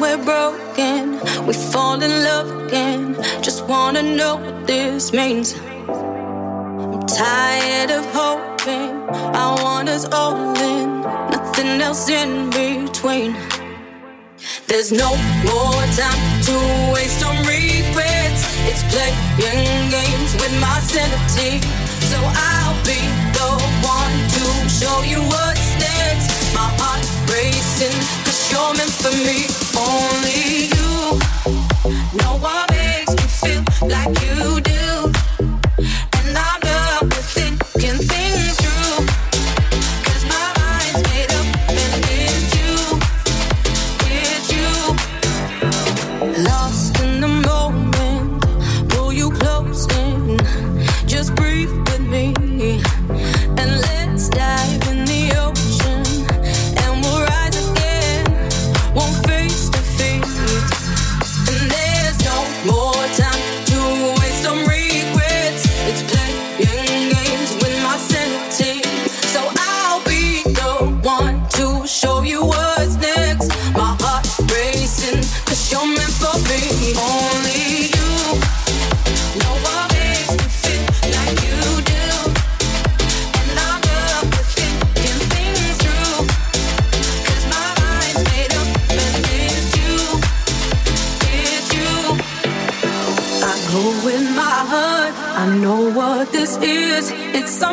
we're broken. We fall in love again. Just wanna know what this means. I'm tired of hoping. I want us all in, nothing else in between. There's no more time to waste on regrets. It's playing games with my sanity. So I'll be the one to show you what's next. My heart racing like you do.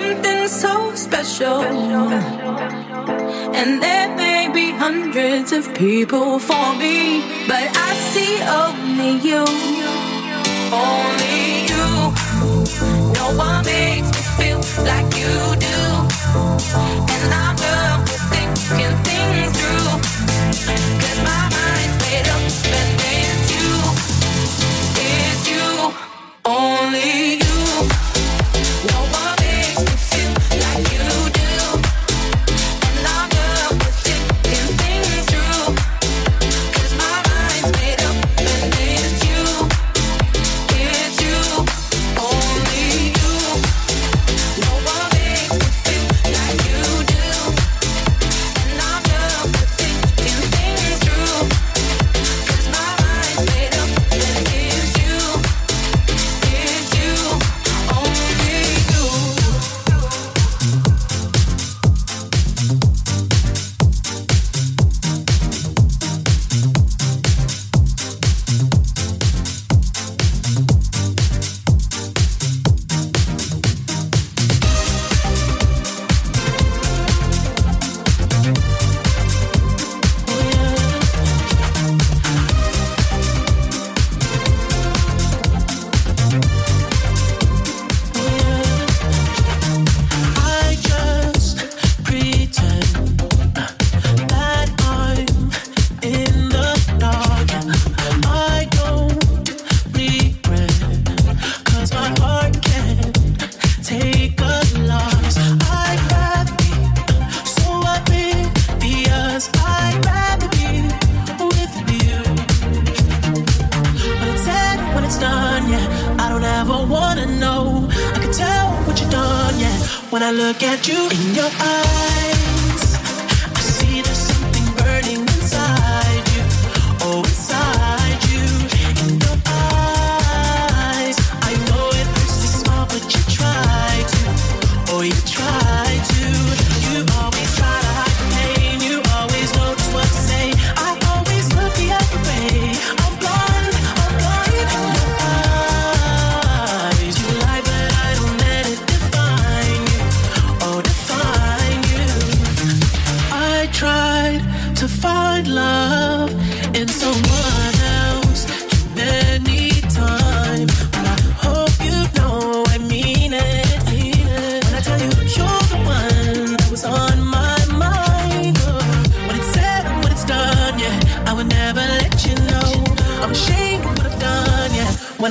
something so special. And there may be hundreds of people for me, but I see only you. Only you. No one makes me feel like you do. And I'm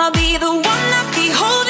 wanna be the one that beholds.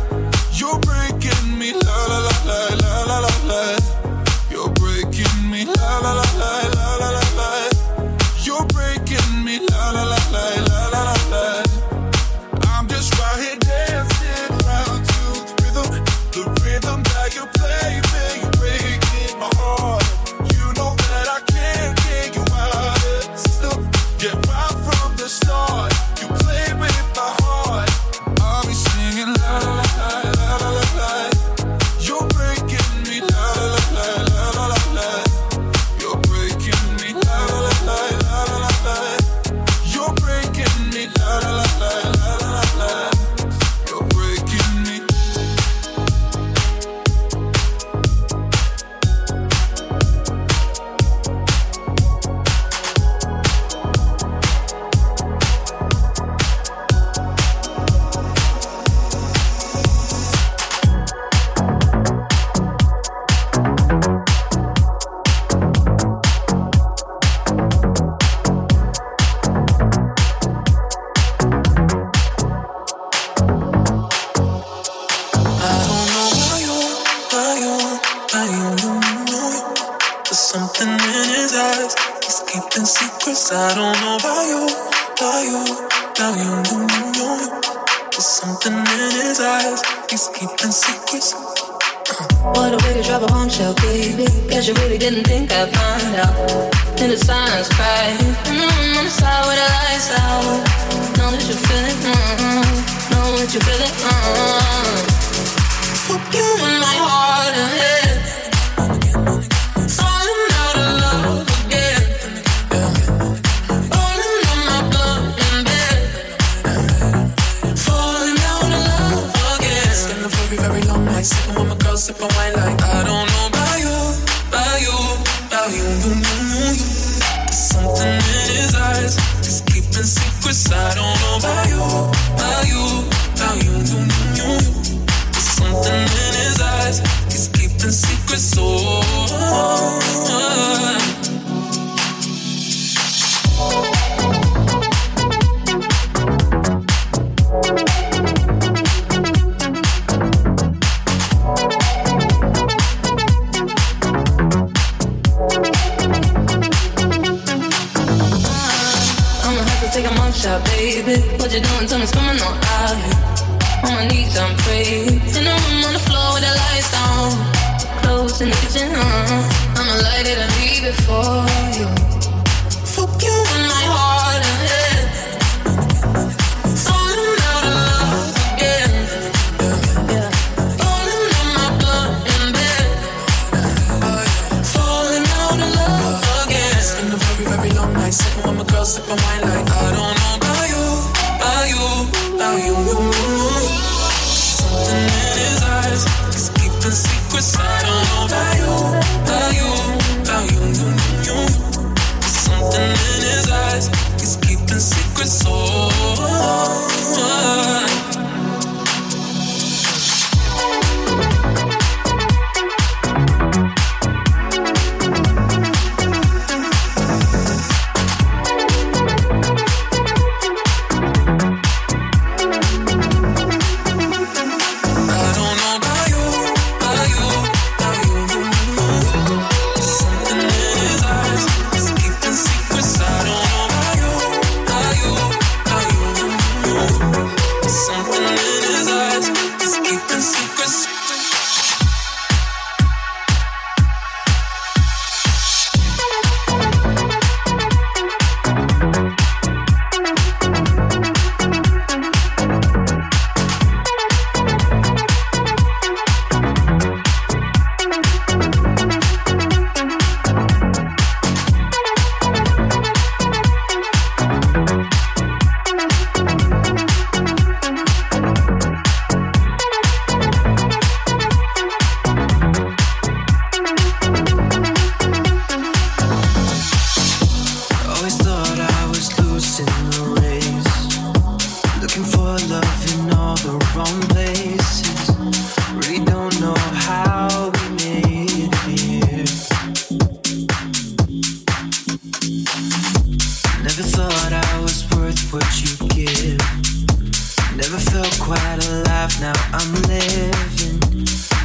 life now I'm living.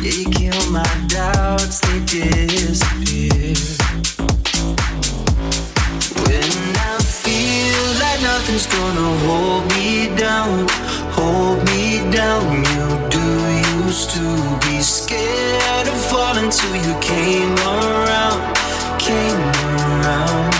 Yeah, you kill my doubts, they disappear. When I feel like nothing's gonna hold me down, hold me down, you do used to be scared of falling till you came around, came around.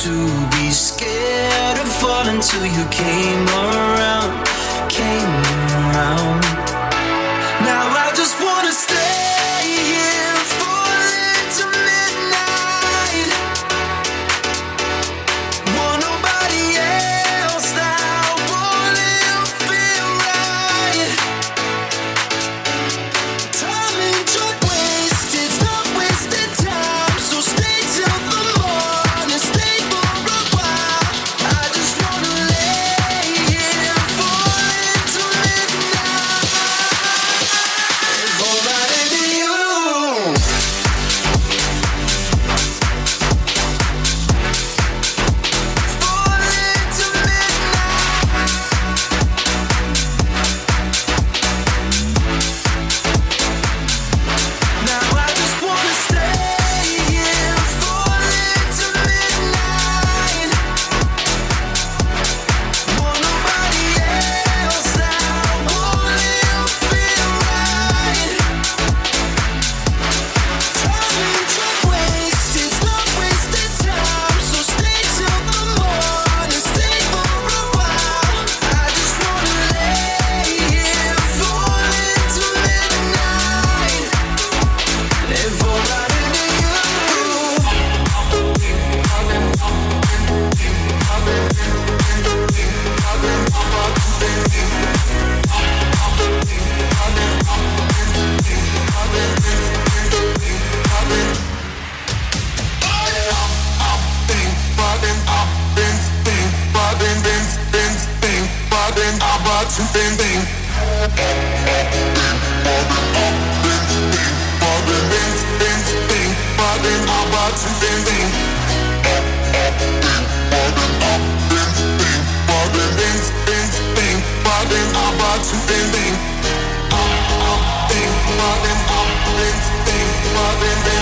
to be scared of falling till you came around, came around. Now I just want. loving them.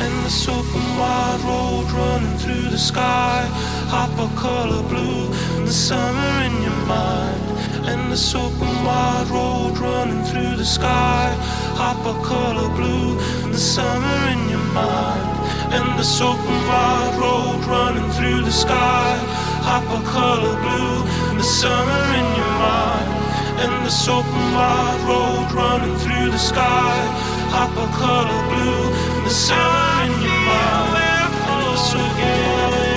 and the open wide road running through the sky. hopper color blue and the summer in your mind. And the open wide road running through the sky. hopper color blue and the summer in your mind. And the open wide road running through the sky. hopper color blue and the summer in your mind. And the open wide road running through the sky. hopper color blue the sun, you are close again.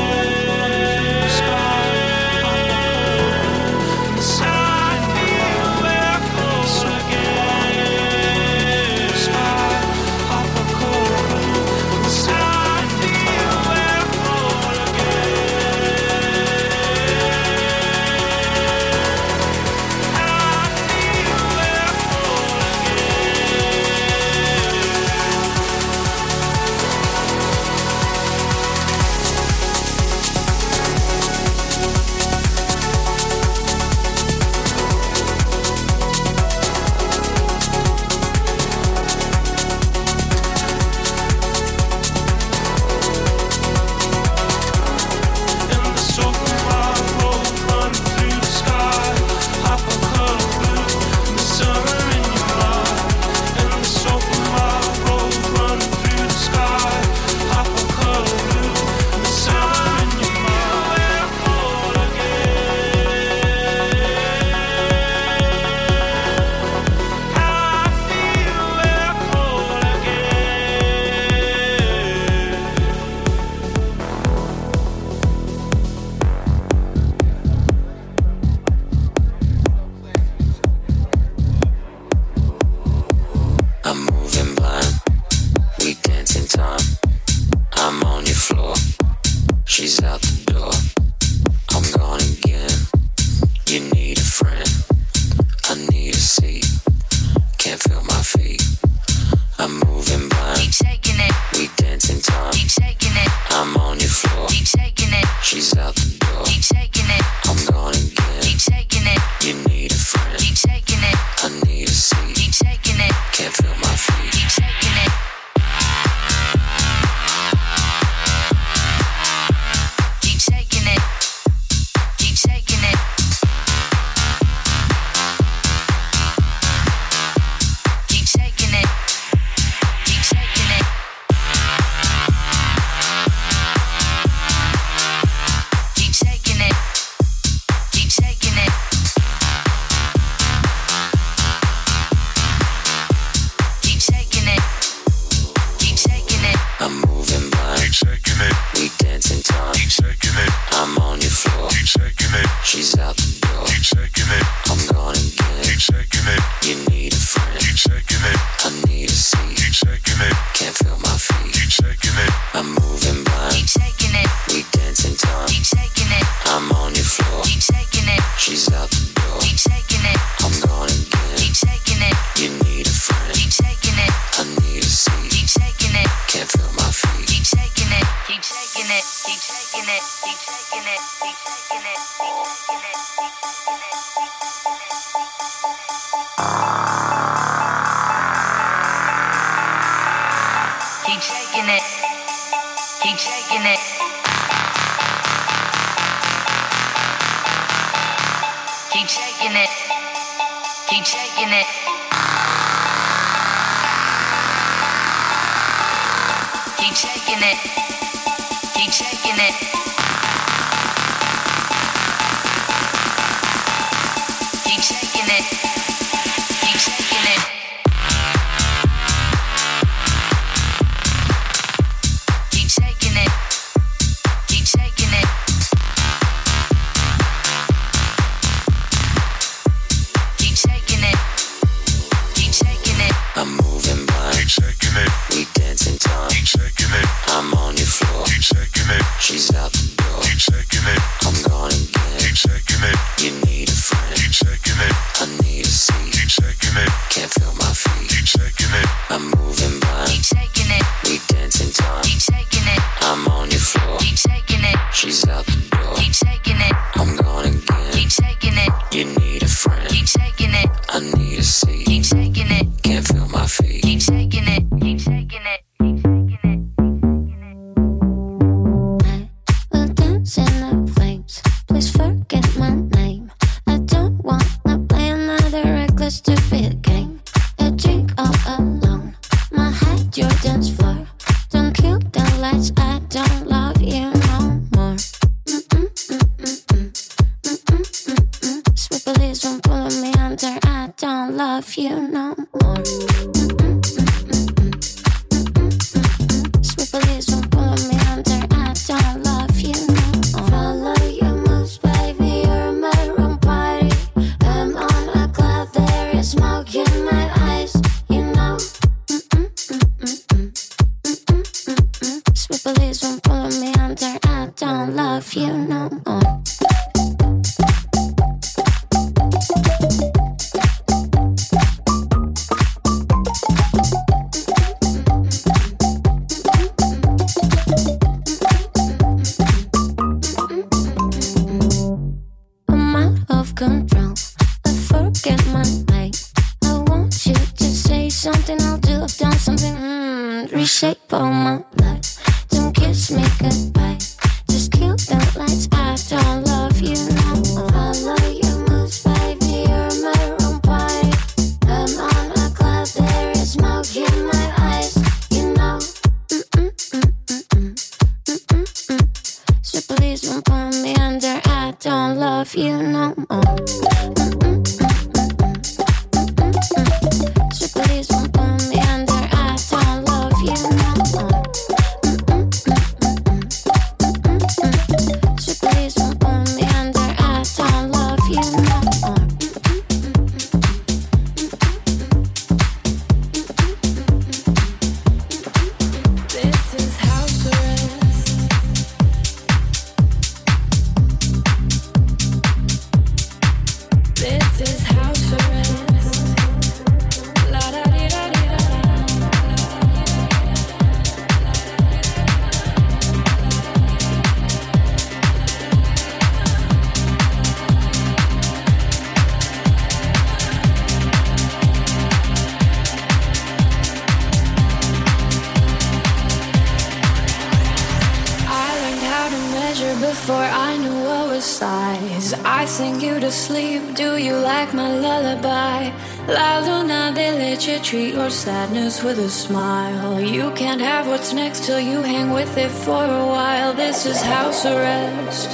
Sadness with a smile. You can't have what's next till you hang with it for a while. This is house arrest.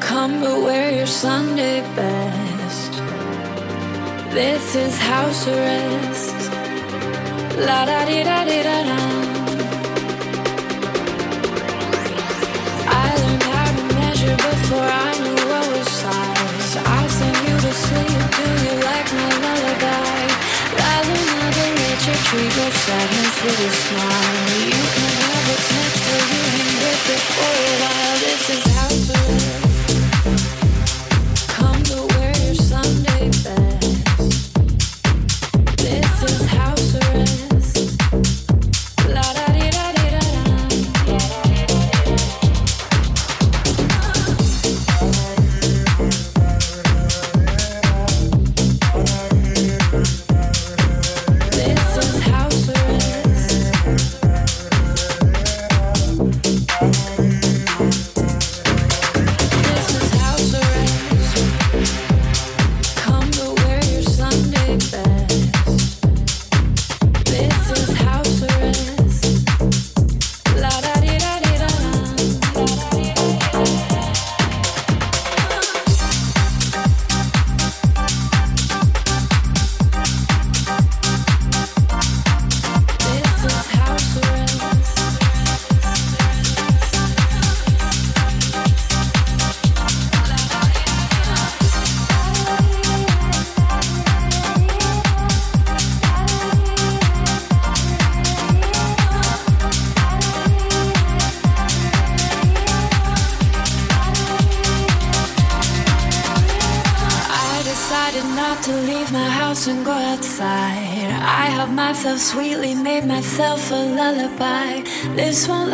Come but wear your Sunday best. This is house arrest. La da di da di da da. I learned how to measure before I knew what was size. I sing you to sleep. Do you like my lullaby? Treat your sadness with a smile. You can have what's next till you hang with it for a while.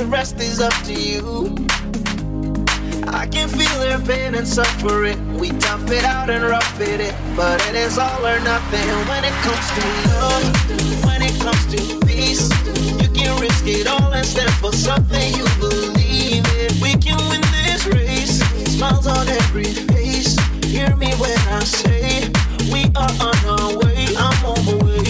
The rest is up to you. I can feel their pain and suffering. We tough it out and rough it in. But it is all or nothing when it comes to love. When it comes to peace, you can risk it all and stand for something you believe in. We can win this race. Smiles on every face. Hear me when I say we are on our way. I'm on my way.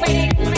waiting.